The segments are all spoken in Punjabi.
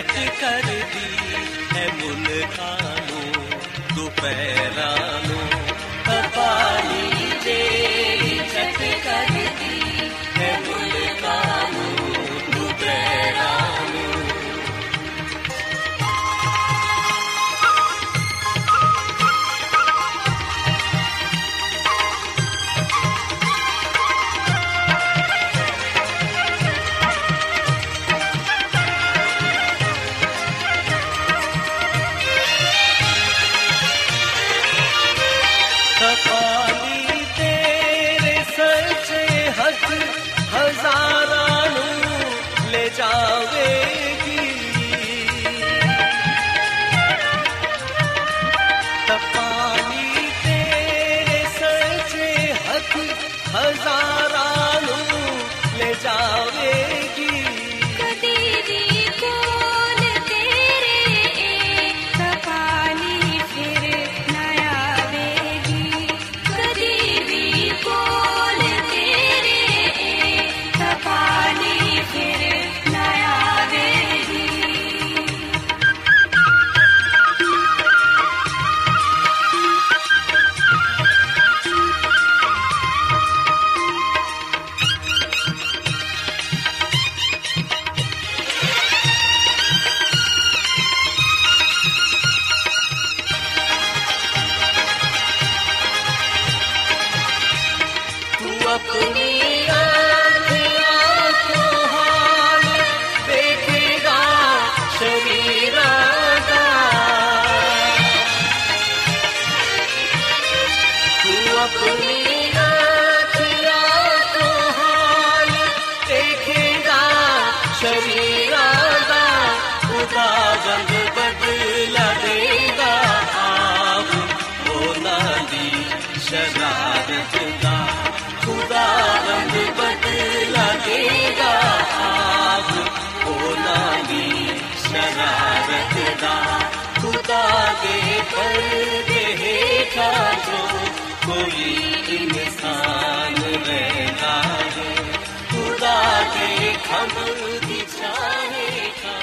ਮਹਿਕ ਕਰਦੀ ਹੈ ਮੁਲਕਾਂ ਨੂੰ ਦੁਪਹਿਰਾਂ ਨੂੰ अपनी ਅਮਲ ਦੀ ਚਾਹੇਗਾ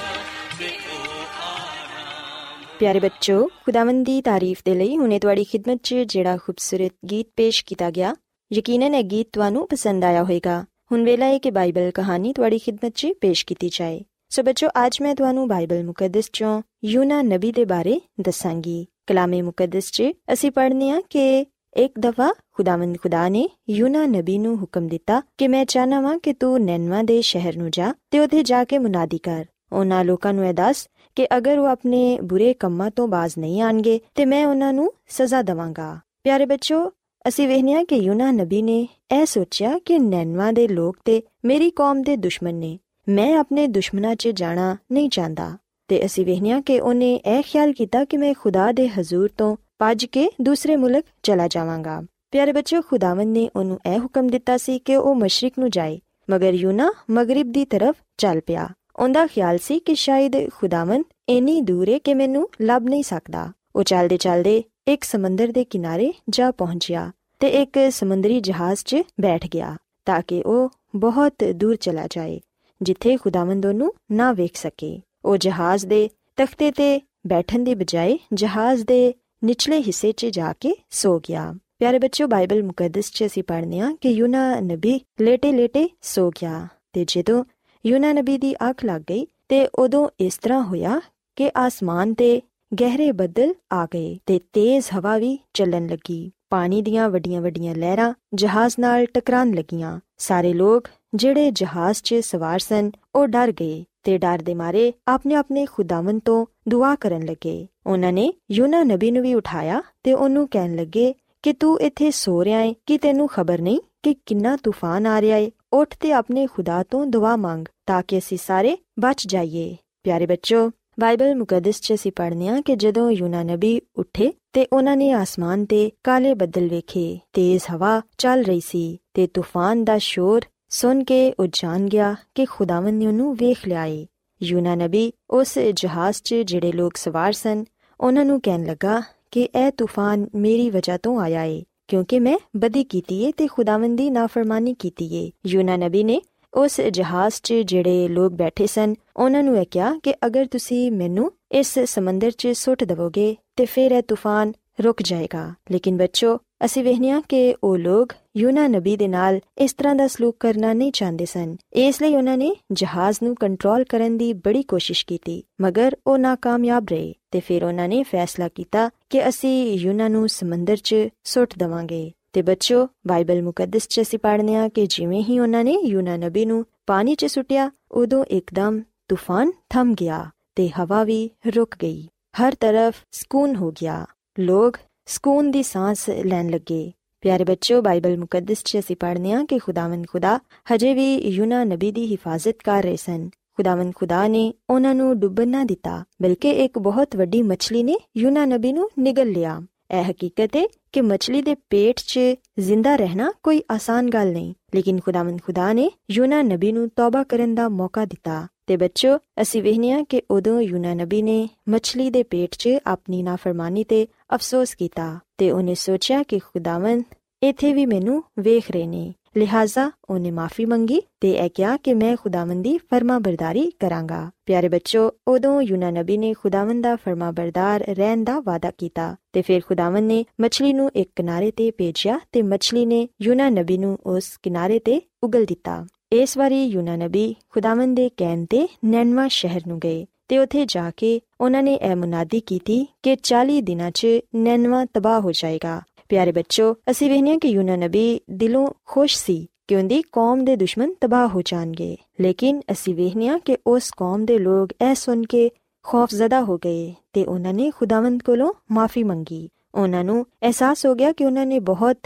ਦੇਖੋ ਆਰਾਮ ਪਿਆਰੇ ਬੱਚੋ ਖੁਦਾਵੰਦ ਦੀ ਤਾਰੀਫ ਦੇ ਲਈ ਹੁਣੇ ਤੁਹਾਡੀ ਖਿਦਮਤ 'ਚ ਜਿਹੜਾ ਖੂਬਸੂਰਤ ਗੀਤ ਪੇਸ਼ ਕੀਤਾ ਗਿਆ ਯਕੀਨਨ ਇਹ ਗੀਤ ਤੁਹਾਨੂੰ ਪਸੰਦ ਆਇਆ ਹੋਵੇਗਾ ਹੁਣ ਵੇਲਾ ਹੈ ਕਿ ਬਾਈਬਲ ਕਹਾਣੀ ਤੁਹਾਡੀ ਖਿਦਮਤ 'ਚ ਪੇਸ਼ ਕੀਤੀ ਜਾਏ ਸੋ ਬੱਚੋ ਅੱਜ ਮੈਂ ਤੁਹਾਨੂੰ ਬਾਈਬਲ ਮੁਕੱਦਸ 'ਚੋਂ ਯੂਨਾ ਨਬੀ ਦੇ ਬਾਰੇ ਦੱਸਾਂਗੀ ਕਲਾਮੇ ਮੁਕੱਦਸ 'ਚ ਅਸੀਂ ਪੜ੍ਹਨੇ ਆ ਕਿ ਇੱਕ ਦਫਾ ਖੁਦਾਵੰਦ ਖੁਦਾ ਨੇ ਯੂਨਾ ਨਬੀ ਨੂੰ ਹੁਕਮ ਦਿੱਤਾ ਕਿ ਮੈਂ ਚਾਹਨਾ ਵਾਂ ਕਿ ਤੂੰ ਨੈਨਵਾ ਦੇ ਸ਼ਹਿਰ ਨੂੰ ਜਾ ਤੇ ਉੱਥੇ ਜਾ ਕੇ ਮੁਨਾਦੀ ਕਰ ਉਹਨਾਂ ਲੋਕਾਂ ਨੂੰ ਇਹ ਦੱਸ ਕਿ ਅਗਰ ਉਹ ਆਪਣੇ ਬੁਰੇ ਕੰਮਾਂ ਤੋਂ ਬਾਜ਼ ਨਹੀਂ ਆਣਗੇ ਤੇ ਮੈਂ ਉਹਨਾਂ ਨੂੰ ਸਜ਼ਾ ਦਵਾਂਗਾ ਪਿਆਰੇ ਬੱਚੋ ਅਸੀਂ ਵੇਖਿਆ ਕਿ ਯੂਨਾ ਨਬੀ ਨੇ ਇਹ ਸੋਚਿਆ ਕਿ ਨੈਨਵਾ ਦੇ ਲੋਕ ਤੇ ਮੇਰੀ ਕੌਮ ਦੇ ਦੁਸ਼ਮਣ ਨੇ ਮੈਂ ਆਪਣੇ ਦੁਸ਼ਮਣਾਂ 'ਚ ਜਾਣਾ ਨਹੀਂ ਚਾਹੁੰਦਾ ਤੇ ਅਸੀਂ ਵੇਖਿਆ ਕਿ ਉਹਨੇ ਇਹ ਖਿਆਲ ਕੀਤਾ ਕਿ ਮੈਂ ਖੁਦਾ ਦੇ ਹਜ਼ੂਰ ਤੋਂ ਭੱਜ ਕੇ ਦੂਸਰੇ ਮੁਲਕ ਚਲਾ ਜਾਵਾਂਗਾ। ਪਿਆਰੇ ਬੱਚਿਓ, ਖੁਦਾਵੰਦ ਨੇ ਉਹਨੂੰ ਇਹ ਹੁਕਮ ਦਿੱਤਾ ਸੀ ਕਿ ਉਹ ਮਸ਼ਰਿਕ ਨੂੰ ਜਾਏ, ਮਗਰ ਯੂਨਾ ਮਗਰਿਬ ਦੀ ਤਰਫ ਚੱਲ ਪਿਆ। ਉਹਦਾ ਖਿਆਲ ਸੀ ਕਿ ਸ਼ਾਇਦ ਖੁਦਾਵੰਦ ਇੰਨੀ ਦੂਰ ਹੈ ਕਿ ਮੈਨੂੰ ਲੱਭ ਨਹੀਂ ਸਕਦਾ। ਉਹ ਚੱਲਦੇ ਚੱਲਦੇ ਇੱਕ ਸਮੁੰਦਰ ਦੇ ਕਿਨਾਰੇ ਜਾ ਪਹੁੰਚਿਆ ਤੇ ਇੱਕ ਸਮੁੰਦਰੀ ਜਹਾਜ਼ 'ਚ ਬੈਠ ਗਿਆ ਤਾਂ ਕਿ ਉਹ ਬਹੁਤ ਦੂਰ ਚਲਾ ਜਾਏ, ਜਿੱਥੇ ਖੁਦਾਵੰਦ ਉਹਨੂੰ ਨਾ ਵੇਖ ਸਕੇ। ਉਹ ਜਹਾਜ਼ ਦੇ ਤਖਤੇ ਤੇ ਬੈਠਣ ਦੀ ਬਜਾਏ ਜਹਾਜ਼ ਦੇ ਨਿਚਲੇ ਹਿੱਸੇ 'ਚ ਜਾ ਕੇ ਸੋ ਗਿਆ। ਪਿਆਰੇ ਬੱਚਿਓ, ਬਾਈਬਲ ਮੁਕੱਦਸ 'ਚ ਅਸੀਂ ਪੜ੍ਹਨੇ ਆ ਕਿ ਯੂਨਾ ਨਬੀ ਲੇਟੇ-ਲੇਟੇ ਸੋ ਗਿਆ ਤੇ ਜਦੋਂ ਯੂਨਾ ਨਬੀ ਦੀ ਅੱਖ ਲੱਗ ਗਈ ਤੇ ਉਦੋਂ ਇਸ ਤਰ੍ਹਾਂ ਹੋਇਆ ਕਿ ਆਸਮਾਨ ਤੇ ਗਹਿਰੇ ਬੱਦਲ ਆ ਗਏ ਤੇ ਤੇਜ਼ ਹਵਾ ਵੀ ਚੱਲਣ ਲੱਗੀ। ਪਾਣੀ ਦੀਆਂ ਵੱਡੀਆਂ-ਵੱਡੀਆਂ ਲਹਿਰਾਂ ਜਹਾਜ਼ ਨਾਲ ਟਕਰਾਉਣ ਲੱਗੀਆਂ। ਸਾਰੇ ਲੋਕ ਜਿਹੜੇ ਜਹਾਜ਼ 'ਚ ਸਵਾਰ ਸਨ, ਉਹ ਡਰ ਗਏ। ਤੇ ਡਰ ਦੇ ਮਾਰੇ ਆਪਣੇ ਆਪਣੇ ਖੁਦਾਵੰਦ ਤੋਂ ਦੁਆ ਕਰਨ ਲੱਗੇ। ਉਹਨਾਂ ਨੇ ਯੂਨਾ ਨਬੀ ਨੂੰ ਵੀ ਉਠਾਇਆ ਤੇ ਉਹਨੂੰ ਕਹਿਣ ਲੱਗੇ ਕਿ ਤੂੰ ਇੱਥੇ ਸੋ ਰਿਹਾ ਏ, ਕਿ ਤੈਨੂੰ ਖਬਰ ਨਹੀਂ ਕਿ ਕਿੰਨਾ ਤੂਫਾਨ ਆ ਰਿਹਾ ਏ? ਉੱਠ ਤੇ ਆਪਣੇ ਖੁਦਾ ਤੋਂ ਦੁਆ ਮੰਗ ਤਾਂ ਕਿ ਅਸੀਂ ਸਾਰੇ ਬਚ ਜਾਈਏ। ਪਿਆਰੇ ਬੱਚੋ, ਬਾਈਬਲ ਮੁਕੱਦਸ 'ਚ ਅਸੀਂ ਪੜ੍ਹਨੇ ਆ ਕਿ ਜਦੋਂ ਯੂਨਾ ਨਬੀ ਉੱਠੇ ਤੇ ਉਹਨਾਂ ਨੇ ਆਸਮਾਨ ਤੇ ਕਾਲੇ ਬੱਦਲ ਵੇਖੇ ਤੇਜ਼ ਹਵਾ ਚੱਲ ਰਹੀ ਸੀ ਤੇ ਤੂਫਾਨ ਦਾ ਸ਼ੋਰ ਸੁਣ ਕੇ ਉਹ ਜਾਣ ਗਿਆ ਕਿ ਖੁਦਾਵੰਦ ਨੇ ਉਹਨੂੰ ਵੇਖ ਲਿਆ ਏ। ਯੂਨਾ ਨਬੀ ਉਸ ਜਹਾਜ਼ 'ਚ ਜਿਹੜੇ ਲੋਕ ਸਵਾਰ ਸਨ, ਉਹਨਾਂ ਨੂੰ ਕਹਿਣ ਲੱਗਾ ਕਿ ਇਹ ਤੂਫਾਨ ਮੇਰੀ ਵਜ੍ਹਾ ਤੋਂ ਆਇਆ ਏ, ਕਿਉਂਕਿ ਮੈਂ ਬਦੀ ਕੀਤੀ ਏ ਤੇ ਖੁਦਾਵੰਦ ਦੀ ਨਾਫਰਮਾਨੀ ਕੀਤੀ ਏ। ਯੂਨਾ ਨਬੀ ਨੇ ਉਸ ਜਹਾਜ਼ 'ਚ ਜਿਹੜੇ ਲੋਕ ਬੈਠੇ ਸਨ, ਉਹਨਾਂ ਨੂੰ ਇਹ ਕਿਹਾ ਕਿ ਅਗਰ ਤੁਸੀਂ ਮੈਨੂੰ ਇਸ ਸਮੁੰਦਰ 'ਚ ਸੁੱਟ ਦਵੋਗੇ ਤੇ ਫਿਰ ਇਹ ਤੂਫਾਨ ਰੁਕ ਜਾਏਗਾ। ਲੇਕਿਨ ਬੱਚੋ ਅਸੀਂ ਵੇਖਿਆ ਕਿ ਉਹ ਲੋਕ ਯੂਨਾ ਨਬੀ ਦੇ ਨਾਲ ਇਸ ਤਰ੍ਹਾਂ ਦਾ ਸਲੂਕ ਕਰਨਾ ਨਹੀਂ ਚਾਹੁੰਦੇ ਸਨ। ਇਸ ਲਈ ਉਹਨਾਂ ਨੇ ਜਹਾਜ਼ ਨੂੰ ਕੰਟਰੋਲ ਕਰਨ ਦੀ ਬੜੀ ਕੋਸ਼ਿਸ਼ ਕੀਤੀ, ਮਗਰ ਉਹ ناکਾਮਯਾਬ ਰਹੇ ਤੇ ਫਿਰ ਉਹਨਾਂ ਨੇ ਫੈਸਲਾ ਕੀਤਾ ਕਿ ਅਸੀਂ ਯੂਨਾ ਨੂੰ ਸਮੁੰਦਰ 'ਚ ਸੁੱਟ ਦਵਾਂਗੇ। ਤੇ ਬੱਚੋ, ਬਾਈਬਲ ਮੁਕੱਦਸ 'ਚ ਅਸੀਂ ਪੜ੍ਹਨੇ ਆ ਕਿ ਜਿਵੇਂ ਹੀ ਉਹਨਾਂ ਨੇ ਯੂਨਾ ਨਬੀ ਨੂੰ ਪਾਣੀ 'ਚ ਸੁੱਟਿਆ, ਉਦੋਂ ਇੱਕਦਮ ਤੂਫਾਨ ਥਮ ਗਿਆ ਤੇ ਹਵਾ ਵੀ ਰੁਕ ਗਈ। ਹਰ ਤਰਫ ਸਕੂਨ ਹੋ ਗਿਆ। ਲੋਕ ਸਕੂਨ ਦੀ ਸਾਹ ਲੈਣ ਲੱਗੇ। ਪਿਆਰੇ ਬੱਚਿਓ, ਬਾਈਬਲ ਮੁਕੱਦਸ 'ਚ ਅਸੀਂ ਪੜ੍ਹਨੇ ਆ ਕਿ ਖੁਦਾਵੰਦ ਖੁਦਾ ਹਜੇ ਵੀ ਯੂਨਾ ਨਬੀ ਦੀ ਹਿਫਾਜ਼ਤ ਕਰ ਰਹੇ ਸਨ। ਖੁਦਾਵੰਦ ਖੁਦਾ ਨੇ ਉਹਨਾਂ ਨੂੰ ਡੁੱਬਣ ਨਾ ਦਿੱਤਾ, ਬਲਕਿ ਇੱਕ ਬਹੁਤ ਵੱਡੀ ਮੱਛਲੀ ਨੇ ਯੂਨਾ ਨਬੀ ਨੂੰ ਨਿਗਲ ਲਿਆ। ਇਹ ਹਕੀਕਤ ਹੈ ਕਿ ਮੱਛਲੀ ਦੇ ਪੇਟ 'ਚ ਜ਼ਿੰਦਾ ਰਹਿਣਾ ਕੋਈ ਆਸਾਨ ਗੱਲ ਨਹੀਂ, ਲੇਕਿਨ ਖੁਦਾਵੰਦ ਖੁਦਾ ਨੇ ਯੂਨਾ ਨਬੀ ਨੂੰ ਤੌਬਾ ਕਰਨ ਦਾ ਮੌਕਾ ਦਿੱਤਾ। ਤੇ ਬੱਚੋ ਅਸੀਂ ਵੇਖਨੀਆ ਕਿ ਉਦੋਂ ਯੂਨਾ ਨਬੀ ਨੇ ਮੱਛਲੀ ਦੇ ਪੇਟ 'ਚ ਆਪਣੀ ਨਾਫਰਮਾਨੀ ਤੇ ਅਫਸੋਸ ਕੀਤਾ ਤੇ ਉਹਨੇ ਸੋਚਿਆ ਕਿ ਖੁਦਾਵੰਦ ਇੱਥੇ ਵੀ ਮੈਨੂੰ ਵੇਖ ਰਹੇ ਨੇ। ਲਿਹਾਜ਼ਾ ਉਹਨੇ ਮਾਫੀ ਮੰਗੀ ਤੇ ਇਹ ਕਿਹਾ ਕਿ ਮੈਂ ਖੁਦਾਵੰਦ ਦੀ ਫਰਮਾਬਰਦਾਰੀ ਕਰਾਂਗਾ। ਪਿਆਰੇ ਬੱਚੋ, ਉਦੋਂ ਯੂਨਾ ਨਬੀ ਨੇ ਖੁਦਾਵੰਦ ਦਾ ਫਰਮਾਬਰਦਾਰ ਰਹਿਣ ਦਾ ਵਾਅਦਾ ਕੀਤਾ ਤੇ ਫਿਰ ਖੁਦਾਵੰਦ ਨੇ ਮੱਛਲੀ ਨੂੰ ਇੱਕ ਕਿਨਾਰੇ ਤੇ ਭੇਜਿਆ ਤੇ ਮੱਛਲੀ ਨੇ ਯੂਨਾ ਨਬੀ ਨੂੰ ਉਸ ਕਿਨਾਰੇ ਤੇ ਉਗਲ ਦਿੱਤਾ। ਇਸ ਵਾਰੀ ਯੂਨਾ ਨਬੀ ਖੁਦਾਵੰਦ ਦੇ ਕਹਿਣ ਤੇ ਨੈਨਵਾ ਸ਼ਹਿਰ ਨੂੰ ਗਏ। ਤੇ ਉਥੇ ਜਾ ਕੇ ਉਹਨਾਂ ਨੇ ਇਹ ਮੁਨਾਦੀ ਕੀਤੀ ਕਿ 40 ਦਿਨਾਂ 'ਚ ਨੈਨਵਾ ਤਬਾਹ ਹੋ ਜਾਏਗਾ। ਪਿਆਰੇ ਬੱਚੋ, ਅਸੀਂ ਵੇਖਨੇ ਕਿ ਯੂਨਾ ਨਬੀ ਦਿਲੋਂ ਖੁਸ਼ ਸੀ ਕਿ ਉਹਦੀ ਕੌਮ ਦੇ ਦੁਸ਼ਮਣ ਤਬਾਹ ਹੋ ਜਾਣਗੇ। ਲੇਕਿਨ ਅਸੀਂ ਵੇਖਨੇ ਕਿ ਉਸ ਕੌਮ ਦੇ ਲੋਕ ਇਹ ਸੁਣ ਕੇ ਖੌਫਜ਼ਦਾ ਹੋ ਗਏ ਤੇ ਉਹਨਾਂ ਨੇ ਖੁਦਾਵੰਦ ਕੋਲੋਂ ਮਾਫੀ ਮੰਗੀ। ਉਹਨਾਂ ਨੂੰ ਅਹਿਸਾਸ ਹੋ ਗਿਆ ਕਿ ਉਹਨਾਂ ਨੇ ਬਹੁਤ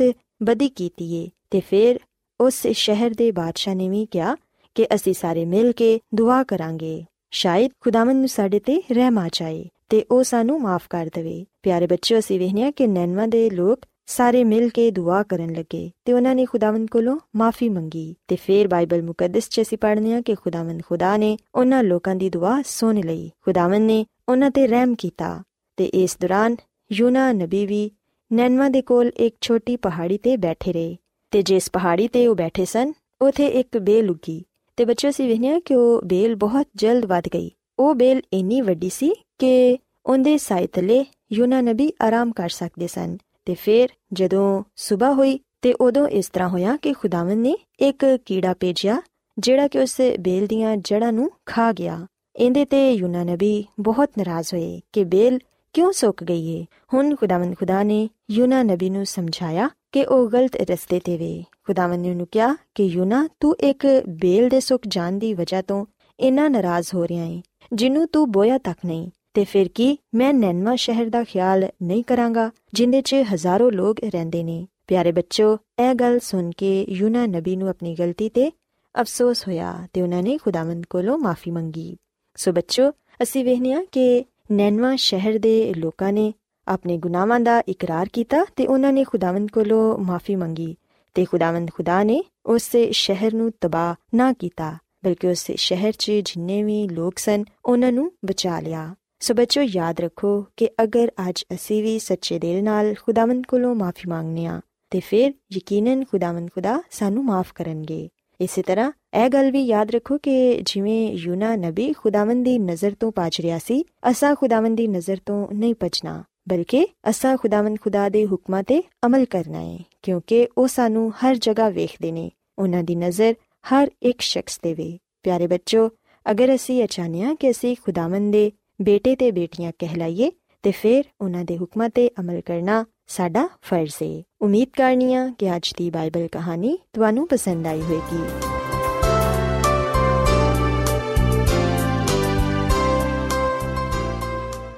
ਬਦੀ ਕੀਤੀ ਏ ਤੇ ਫਿਰ ਉਸ ਸ਼ਹਿਰ ਦੇ ਬਾਦਸ਼ਾਹ ਨੇ ਵੀ ਕਿਹਾ ਕਿ ਅਸੀਂ ਸਾਰੇ ਮਿਲ ਕੇ ਦੁਆ ਕਰਾਂਗੇ। ਸ਼ਾਇਦ ਖੁਦਾਵੰਦ ਨੂੰ ਸਾਡੇ ਤੇ ਰਹਿਮ ਆ ਜਾਏ ਤੇ ਉਹ ਸਾਨੂੰ ਮਾਫ ਕਰ ਦੇਵੇ। ਪਿਆਰੇ ਬੱਚਿਓ, ਅਸੀਂ ਵੇਖਿਆ ਕਿ ਨੈਨਵਾ ਦੇ ਲੋਕ ਸਾਰੇ ਮਿਲ ਕੇ ਦੁਆ ਕਰਨ ਲੱਗੇ ਤੇ ਉਹਨਾਂ ਨੇ ਖੁਦਾਵੰਦ ਕੋਲੋਂ ਮਾਫੀ ਮੰਗੀ। ਤੇ ਫਿਰ ਬਾਈਬਲ ਮੁਕੱਦਸ 'ਚ ਅਸੀਂ ਪੜ੍ਹਨੇ ਆ ਕਿ ਖੁਦਾਵੰਦ ਖੁਦਾ ਨੇ ਉਹਨਾਂ ਲੋਕਾਂ ਦੀ ਦੁਆ ਸੁਣ ਲਈ। ਖੁਦਾਵੰਦ ਨੇ ਉਹਨਾਂ ਤੇ ਰਹਿਮ ਕੀਤਾ ਤੇ ਇਸ ਦੌਰਾਨ ਯੂਨਾ ਨਬੀ ਵੀ ਨੈਨਵਾ ਦੇ ਕੋਲ ਇੱਕ ਛੋਟੀ ਪਹਾੜੀ ਤੇ ਬੈਠੇ ਰਹੇ ਤੇ ਜਿਸ ਪਹਾੜੀ ਤੇ ਉਹ ਬੈਠੇ ਸਨ, ਉਥੇ ਇੱਕ ਬੇਲ ਉੱਗੀ ਤੇ ਬੱਚਿਓ ਅਸੀਂ ਵੇਖਿਆ ਕਿ ਉਹ ਬੇਲ ਬਹੁਤ ਜਲਦ ਵੱਧ ਗਈ। ਉਹ ਬੇਲ ਇੰਨੀ ਵੱਡੀ ਸੀ ਕਿ ਉਹਦੇ ਸਾਏ ਥੱਲੇ ਯੂਨਾ ਨਬੀ ਆਰਾਮ ਕਰ ਸਕਦੇ ਸਨ। ਤੇ ਫਿਰ ਜਦੋਂ ਸਵੇਰ ਹੋਈ ਤੇ ਉਦੋਂ ਇਸ ਤਰ੍ਹਾਂ ਹੋਇਆ ਕਿ ਖੁਦਾਵੰਦ ਨੇ ਇੱਕ ਕੀੜਾ ਭੇਜਿਆ, ਜਿਹੜਾ ਕਿ ਉਸ ਬੇਲ ਦੀਆਂ ਜੜ੍ਹਾਂ ਨੂੰ ਖਾ ਗਿਆ। ਇਹਦੇ ਤੇ ਯੂਨਾ ਨਬੀ ਬਹੁਤ ਨਾਰਾਜ਼ ਹੋਏ ਕਿ ਬੇਲ ਕਿਉਂ ਸੁੱਕ ਗਈ ਏ? ਹੁਣ ਖੁਦਾਵੰਦ ਖੁਦਾ ਨੇ ਯੂਨਾ ਨਬੀ ਨੂੰ ਸਮਝਾਇਆ ਕਿ ਉਹ ਗਲਤ ਰਸਤੇ ਤੇ ਵੇ। ਖੁਦਾਵੰਦ ਨੇ ਉਹਨੂੰ ਕਿਹਾ ਕਿ ਯੂਨਾ, ਤੂੰ ਇੱਕ ਬੇਲ ਦੇ ਸੁੱਕ ਜਾਣ ਦੀ ਵਜ੍ਹਾ ਤੋਂ ਇੰਨਾ ਨਾਰਾਜ਼ ਹੋ ਰਿਹਾ ਏ ਜਿਹਨੂੰ ਤੂੰ ਬੋਇਆ ਤੱਕ ਨਹੀਂ। ਤੇ ਫਿਰ ਕੀ ਮੈਂ ਨੈਨਵਾ ਸ਼ਹਿਰ ਦਾ ਖਿਆਲ ਨਹੀਂ ਕਰਾਂਗਾ, ਜਿੰਦੇ 'ਚ ਹਜ਼ਾਰੋਂ ਲੋਕ ਰਹਿੰਦੇ ਨੇ। ਪਿਆਰੇ ਬੱਚੋ ਇਹ ਗੱਲ ਸੁਣ ਕੇ ਯੂਨਾ ਨਬੀ ਨੂੰ ਆਪਣੀ ਗਲਤੀ ਤੇ ਅਫਸੋਸ ਹੋਇਆ ਤੇ ਉਹਨਾਂ ਨੇ ਖੁਦਾਵੰਦ ਕੋਲੋਂ ਮਾਫੀ ਮੰਗੀ। ਸੋ ਬੱਚੋ ਅਸੀਂ ਵੇਖਿਆ ਕਿ ਨੈਨਵਾ ਸ਼ਹਿਰ ਦੇ ਲੋਕਾਂ ਨੇ ਆਪਣੇ ਗੁਨਾਹਾਂ ਦਾ ਇਕਰਾਰ ਕੀਤਾ ਤੇ ਉਹਨਾਂ ਨੇ ਖੁਦਾਵੰਦ ਕੋਲੋਂ ਮਾਫੀ ਮੰਗੀ ਤੇ ਖੁਦਾਵੰਦ ਖੁਦਾ ਨੇ ਉਸ ਸ਼ਹਿਰ ਨੂੰ ਤਬਾਹ ਨਾ ਕੀਤਾ, ਬਲਕਿ ਉਸ ਸ਼ਹਿਰ 'ਚ ਜਿੰਨੇ ਵੀ ਲੋਕ ਸਨ, ਉਹਨਾਂ ਨੂੰ ਬਚਾ ਲਿਆ। ਸੋ ਬੱਚੋ, ਯਾਦ ਰੱਖੋ ਕਿ ਅਗਰ ਅੱਜ ਅਸੀਂ ਵੀ ਸੱਚੇ ਦਿਲ ਨਾਲ ਖੁਦਾਵੰਦ ਕੋਲੋਂ ਮਾਫੀ ਮੰਗਨੇ ਆ ਤੇ ਫਿਰ ਯਕੀਨਨ ਖੁਦਾਵੰਦ ਖੁਦਾ ਸਾਨੂੰ ਮਾਫ ਕਰਨਗੇ। ਇਸੇ ਤਰ੍ਹਾਂ ਇਹ ਗੱਲ ਵੀ ਯਾਦ ਰੱਖੋ ਕਿ ਜਿਵੇਂ ਯੂਨਾ ਨਬੀ ਖੁਦਾਵੰਦ ਦੀ ਨਜ਼ਰ ਤੋਂ ਪਚ ਰਿਹਾ ਸੀ, ਅਸਾਂ ਖੁਦਾਵੰਦ ਦੀ ਨਜ਼ਰ ਤੋਂ ਨਹੀਂ ਪਚਣਾ ਬਲਕਿ ਅਸਾਂ ਖੁਦਾਵੰਦ ਖੁਦਾ ਦੇ ਹੁਕਮਾਂ ਤੇ ਅਮਲ ਕਰਨਾ ਹੈ ਕਿਉਂਕਿ ਉਹ ਸਾਨੂੰ ਹਰ ਜਗ੍ਹਾ ਵੇਖਦੇ ਨੇ ਉਹਨਾਂ ਦੀ ਨਜ਼ਰ ਹਰ ਇੱਕ ਸ਼ਖਸ ਤੇ ਵੇ ਪਿਆਰੇ ਬੱਚੋ ਅਗਰ ਅਸੀਂ ਅਚਾਨਿਆ ਹਾਂ ਕਿ ਅਸੀਂ ਖੁਦਾਵੰਦ ਦੇ ਬੇਟੇ ਤੇ ਬੇਟੀਆਂ ਕਹਿਲਾਈਏ ਤੇ ਫਿਰ ਉਹਨਾਂ ਦੇ ਹੁਕਮਾਂ ਤੇ ਅਮਲ ਕਰਨਾ ਸਾਡਾ ਫਰਜ਼ ਹੈ ਉਮੀਦ ਕਰਨੀਆ ਕਿ ਅੱਜ ਦੀ ਬਾਈਬਲ ਕਹਾਣੀ ਤੁਹਾਨੂੰ ਪਸੰਦ ਆਈ ਹੋਵੇਗੀ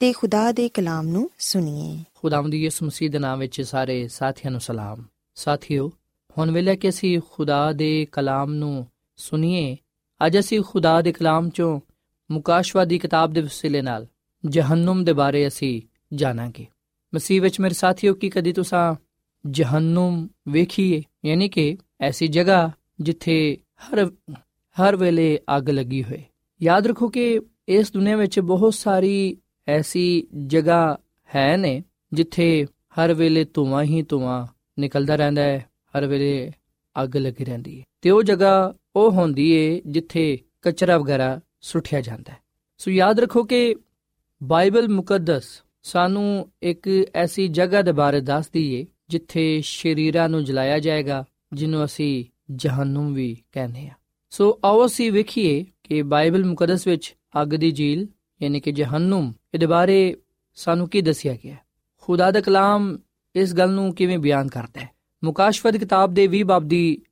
ਤੇ ਖੁਦਾ ਦੇ ਕਲਾਮ ਨੂੰ ਸੁਣੀਏ। ਖੁਦਾਵੰਦ ਯਿਸੂ ਮਸੀਹ ਦੇ ਨਾਮ ਵਿੱਚ ਸਾਰੇ ਸਾਥੀਆਂ ਨੂੰ ਸਲਾਮ। ਸਾਥੀਓ, ਹੁਣ ਵੇਲੇ ਕਿ ਅਸੀਂ ਖੁਦਾ ਦੇ ਕਲਾਮ ਨੂੰ ਸੁਣੀਏ, ਅੱਜ ਅਸੀਂ ਖੁਦਾ ਦੇ ਕਲਾਮ ਚੋਂ ਮੁਕਾਸ਼ਵਾਦੀ ਕਿਤਾਬ ਦੇ ਵਸੀਲੇ ਨਾਲ ਜਹੰਨਮ ਦੇ ਬਾਰੇ ਅਸੀਂ ਜਾਣਾਂਗੇ। ਮਸੀਹ ਵਿੱਚ ਮੇਰੇ ਸਾਥੀਓ, ਕੀ ਕਦੀ ਤੁਸੀਂ ਜਹੰਨਮ ਵੇਖੀਏ? ਯਾਨੀ ਕਿ ਐਸੀ ਜਗ੍ਹਾ ਜਿੱਥੇ ਹਰ ਹਰ ਵੇਲੇ ਅੱਗ ਲੱਗੀ ਹੋਏ। ਯਾਦ ਰੱਖੋ ਕਿ ਇਸ ਦੁਨੀਆ ਵਿੱਚ ਬਹੁਤ ਸਾਰੀ ਐਸੀ ਜਗ੍ਹਾ ਹੈ ਨੇ ਜਿੱਥੇ ਹਰ ਵੇਲੇ ਧੂਆਂ ਹੀ ਧੂਆਂ ਨਿਕਲਦਾ ਰਹਿੰਦਾ ਹੈ, ਹਰ ਵੇਲੇ ਅੱਗ ਲੱਗੀ ਰਹਿੰਦੀ ਹੈ। ਤੇ ਉਹ ਜਗ੍ਹਾ ਉਹ ਹੁੰਦੀ ਏ ਜਿੱਥੇ ਕਚਰਾ ਵਗੈਰਾ ਸੁੱਟਿਆ ਜਾਂਦਾ ਹੈ। ਸੋ ਯਾਦ ਰੱਖੋ ਕਿ ਬਾਈਬਲ ਮੁਕੱਦਸ ਸਾਨੂੰ ਇੱਕ ਐਸੀ ਜਗ੍ਹਾ ਦੇ ਬਾਰੇ ਦੱਸਦੀ ਏ ਜਿੱਥੇ ਸ਼ਰੀਰਾਂ ਨੂੰ ਜਲਾਇਆ ਜਾਏਗਾ, ਜਿਹਨੂੰ ਅਸੀਂ ਜਹੰਨਮ ਵੀ ਕਹਿੰਦੇ ਆ ਸੋ ਆਓ ਅਸੀਂ ਵੇਖੀਏ ਕਿ ਬਾਈਬਲ ਮੁਕੱਦਸ ਵਿੱਚ ਅੱਗ ਦੀ ਝੀਲ, ਯਾਨੀ ਕਿ ਜਹੰਨਮ ਇਹਦੇ ਬਾਰੇ ਸਾਨੂੰ ਕੀ ਦੱਸਿਆ ਗਿਆ? ਹੈ ਖੁਦਾ ਦਾ ਕਲਾਮ ਇਸ ਗੱਲ ਨੂੰ ਕਿਵੇਂ ਬਿਆਨ ਕਰਦਾ ਹੈ? ਮੁਕਾਸ਼ਵਤ ਕਿਤਾਬ ਦੇ 20 ਬਾਬ ਦੀ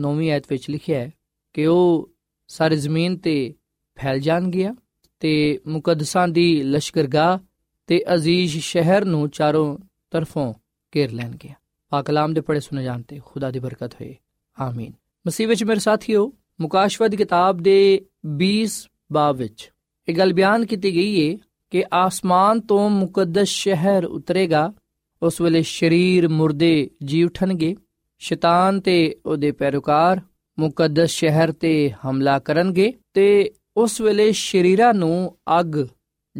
9ਵੀਂ ਆਇਤ ਵਿੱਚ ਲਿਖਿਆ ਹੈ ਕਿ ਉਹ ਸਾਰੀ ਜ਼ਮੀਨ ਤੇ ਫੈਲ ਜਾਣਗੀਆਂ ਤੇ ਮੁਕੱਦਸਾਂ ਦੀ ਲਸ਼ਕਰਗਾਹ ਤੇ ਅਜ਼ੀਜ਼ ਸ਼ਹਿਰ ਨੂੰ ਚਾਰੋਂ ਤਰਫੋਂ ਘੇਰ ਲੈਣਗੇ ਪਾਕ ਕਲਾਮ ਦੇ ਪੜੇ ਸੁਨੇ ਜਾਣਤੇ ਖੁਦਾ ਦੀ ਬਰਕਤ ਹੋਏ। ਆਮੀਨ। ਮਸੀਹ ਵਿੱਚ ਮੇਰੇ ਸਾਥੀਓ ਮੁਕਾਸ਼ਵਤ ਕਿਤਾਬ ਦੇ 20 ਬਾਬ ਵਿੱਚ ਇਹ ਗੱਲ ਬਿਆਨ ਕੀਤੀ ਗਈ ਹੈ ਕਿ ਆਸਮਾਨ ਤੋਂ ਮੁਕੱਦਸ ਸ਼ਹਿਰ ਉਤਰੇਗਾ, ਉਸ ਵੇਲੇ ਸ਼ਰੀਰ ਮੁਰਦੇ ਜੀ ਉਠਣਗੇ, ਸ਼ੈਤਾਨ ਤੇ ਉਹਦੇ ਪੈਰੋਕਾਰ ਮੁਕੱਦਸ ਸ਼ਹਿਰ ਤੇ ਹਮਲਾ ਕਰਨਗੇ ਤੇ ਉਸ ਵੇਲੇ ਸ਼ਰੀਰਾਂ ਨੂੰ ਅੱਗ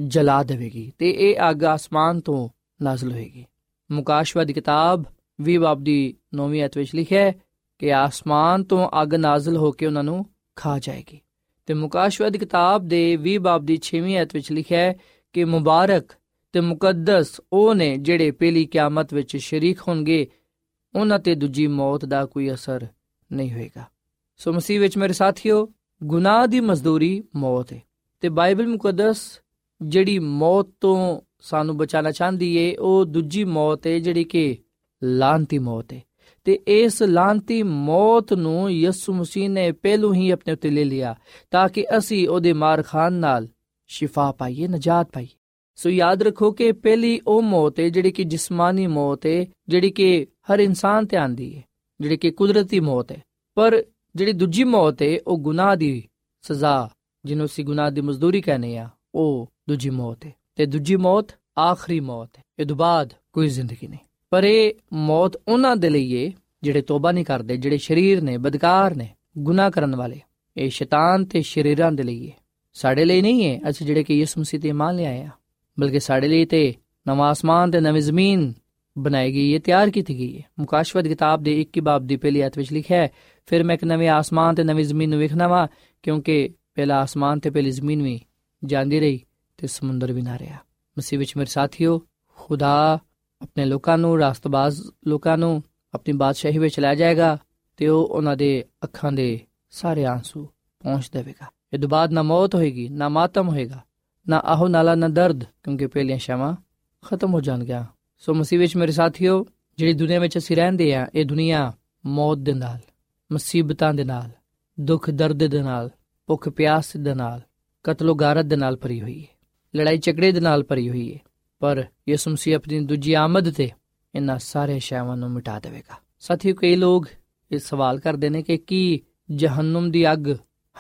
ਜਲਾ ਦੇਵੇਗੀ ਤੇ ਇਹ ਅੱਗ ਆਸਮਾਨ ਤੋਂ ਨਾਜ਼ਲ ਹੋਏਗੀ। ਮੁਕਾਸ਼ਵਾ ਦੀ ਕਿਤਾਬ 20 ਬਾਬ ਦੀ 9ਵੀਂ ਅਧ ਵਿੱਚ ਲਿਖਿਆ ਹੈ ਕਿ ਆਸਮਾਨ ਤੋਂ ਅੱਗ ਨਾਜ਼ਲ ਹੋ ਕੇ ਉਹਨਾਂ ਨੂੰ ਖਾ ਜਾਏਗੀ। ਤੇ ਮੁਕਾਸ਼ਵਾ ਦੀ ਕਿਤਾਬ ਦੇ 20 ਬਾਬ ਦੀ 6ਵੀਂ ਅਧ ਵਿੱਚ ਲਿਖਿਆ ਹੈ ਕਿ ਮੁਬਾਰਕ ਤੇ ਮੁਕੱਦਸ ਉਹ ਨੇ ਜਿਹੜੇ ਪਹਿਲੀ ਕਿਆਮਤ ਵਿੱਚ ਸ਼ਰੀਕ ਹੋਣਗੇ, ਉਹਨਾਂ ਤੇ ਦੂਜੀ ਮੌਤ ਦਾ ਕੋਈ ਅਸਰ ਨਹੀਂ ਹੋਏਗਾ। ਸੋ ਮਸੀਹ ਵਿੱਚ ਮੇਰੇ ਸਾਥੀਓ, ਗੁਨਾਹ ਦੀ ਮਜ਼ਦੂਰੀ ਮੌਤ ਹੈ ਤੇ ਬਾਈਬਲ ਮੁਕੱਦਸ ਜਿਹੜੀ ਮੌਤ ਤੋਂ ਸਾਨੂੰ ਬਚਾਉਣਾ ਚਾਹੁੰਦੀ ਏ, ਉਹ ਦੂਜੀ ਮੌਤ ਹੈ ਜਿਹੜੀ ਕਿ ਲਾਂਤੀ ਮੌਤ ਹੈ। ਤੇ ਇਸ ਲਾਂਤੀ ਮੌਤ ਨੂੰ ਯਿਸੂ ਮਸੀਹ ਨੇ ਪਹਿਲੋਂ ਹੀ ਆਪਣੇ ਉੱਤੇ ਲੈ ਲਿਆ, ਤਾਂ ਕਿ ਅਸੀਂ ਉਹਦੇ ਮਾਰ ਖਾਨ ਨਾਲ ਸ਼ਿਫਾ ਪਾਈਏ, ਨਜਾਤ ਪਾਈਏ। ਸੋ ਯਾਦ ਰੱਖੋ ਕਿ ਪਹਿਲੀ ਉਹ ਮੌਤ ਹੈ ਜਿਹੜੀ ਕਿ ਜਿਸਮਾਨੀ ਮੌਤ ਹੈ, ਜਿਹੜੀ ਕਿ ਹਰ ਇਨਸਾਨ ਤੇ ਆਂਦੀ ਹੈ, ਜਿਹੜੀ ਕਿ ਕੁਦਰਤੀ ਮੌਤ ਹੈ। ਪਰ ਜਿਹੜੀ ਦੂਜੀ ਮੌਤ ਹੈ, ਉਹ ਗੁਨਾਹ ਦੀ ਸਜ਼ਾ, ਜਿਹਨੂੰ ਅਸੀਂ ਗੁਨਾਹ ਦੀ ਮਜ਼ਦੂਰੀ ਕਹਿੰਦੇ ਆ ਉਹ ਦੂਜੀ ਮੌਤ ਹੈ। ਤੇ ਦੂਜੀ ਮੌਤ ਆਖਰੀ ਮੌਤ ਹੈ। ਇਹ ਤੋਂ ਬਾਅਦ ਕੋਈ ਜ਼ਿੰਦਗੀ ਨਹੀਂ। ਪਰ ਇਹ ਮੌਤ ਉਹਨਾਂ ਦੇ ਲਈ ਹੈ, ਜਿਹੜੇ ਤੋਬਾ ਨਹੀਂ ਕਰਦੇ, ਜਿਹੜੇ ਸ਼ਰੀਰ ਨੇ, ਬਦਕਾਰ ਨੇ, ਗੁਨਾਹ ਕਰਨ ਵਾਲੇ। ਇਹ ਸ਼ੈਤਾਨ ਤੇ ਸ਼ਰੀਰਾਂ ਦੇ ਲਈ ਹੈ। ਸਾਡੇ ਲਈ ਨਹੀਂ ਹੈ। ਅਸੀਂ ਜਿਹੜੇ ਕਿ ਯਿਸੂ ਮਸੀਹ ਤੇ ਮੰਨ ਲਿਆਏ ਆ। ਬਲਕਿ ਸਾਡੇ ਲਈ ਤੇ ਨਵਾਂ ਆਸਮਾਨ ਤੇ ਨਵੀਂ ਜ਼ਮੀਨ ਬਣਾਈ ਗਈ ਹੈ, ਤਿਆਰ ਕੀਤੀ ਗਈ ਹੈ। ਮੁਕਾਸ਼ਵਤ ਕਿਤਾਬ ਦੇ 21 ਬਾਬ ਦੀ ਪਹਿਲੀ ਆਇਤ ਵਿੱਚ ਲਿਖਿਆ ਹੈ, ਫਿਰ ਮੈਂ ਇੱਕ ਨਵੇਂ ਆਸਮਾਨ ਤੇ ਨਵੀਂ ਜ਼ਮੀਨ ਨੂੰ ਵੇਖਣਾ ਵਾ, ਕਿਉਂਕਿ ਪਹਿਲਾ ਆਸਮਾਨ ਤੇ ਪਹਿਲੀ ਜ਼ਮੀਨ ਵੀ ਜਾਂਦੀ ਰਹੀ ਤੇ ਸਮੁੰਦਰ ਵੀ ਨਾ ਰਿਹਾ। ਮਸੀਹ ਵਿੱਚ ਮੇਰੇ ਸਾਥੀਓ, ਖੁਦਾ ਆਪਣੇ ਲੋਕਾਂ ਨੂੰ, ਰਾਸਤਬਾਜ਼ ਲੋਕਾਂ ਨੂੰ ਆਪਣੀ ਬਾਦਸ਼ਾਹੀ ਵਿੱਚ ਲੈ ਜਾਏਗਾ ਤੇ ਉਹ ਉਹਨਾਂ ਦੇ ਅੱਖਾਂ ਦੇ ਸਾਰੇ ਆਂਸੂ ਪਹੁੰਚ ਦੇਵੇਗਾ। ਇਹ ਤੋਂ ਬਾਅਦ ਨਾ ਮੌਤ ਹੋਏਗੀ, ਨਾ ਮਾਤਮ ਹੋਏਗਾ, ਨਾ ਆਹੋ ਨਾਲਾ, ਨਾ ਦਰਦ, ਕਿਉਂਕਿ ਪਹਿਲੀਆਂ ਸ਼ਾਵਾਂ ਖਤਮ ਹੋ ਜਾਣਗੀਆਂ। ਸੋ ਮਸੀਹ ਵਿੱਚ ਮੇਰੇ ਸਾਥੀਓ, ਜਿਹੜੀ ਦੁਨੀਆ ਵਿੱਚ ਅਸੀਂ ਰਹਿੰਦੇ ਆ ਇਹ ਦੁਨੀਆ ਮੌਤ ਦੇ ਨਾਲ, ਮੁਸੀਬਤਾਂ ਦੇ ਨਾਲ, ਦੁੱਖ, ਦਰਦ ਦੇ ਨਾਲ, ਭੁੱਖ, ਪਿਆਸ ਦੇ ਨਾਲ, ਕਤਲੋ ਗਾਰਤ ਦੇ ਨਾਲ ਭਰੀ ਹੋਈ ਹੈ। ਲੜਾਈ ਝਗੜੇ ਦੇ ਨਾਲ ਭਰੀ ਹੋਈ ਹੈ। ਪਰ ਯਿਸੂ ਮਸੀਹ ਆਪਣੀ ਦੂਜੀ ਆਮਦ ਤੇ ਇਹਨਾਂ ਸਾਰੇ ਸ਼ੈਵਾਂ ਨੂੰ ਮਿਟਾ ਦੇਵੇਗਾ। ਸਾਥੀਓ, ਕਈ ਲੋਕ ਇਹ ਸਵਾਲ ਕਰਦੇ ਨੇ ਕਿ ਕੀ ਜਹੰਨਮ ਦੀ ਅੱਗ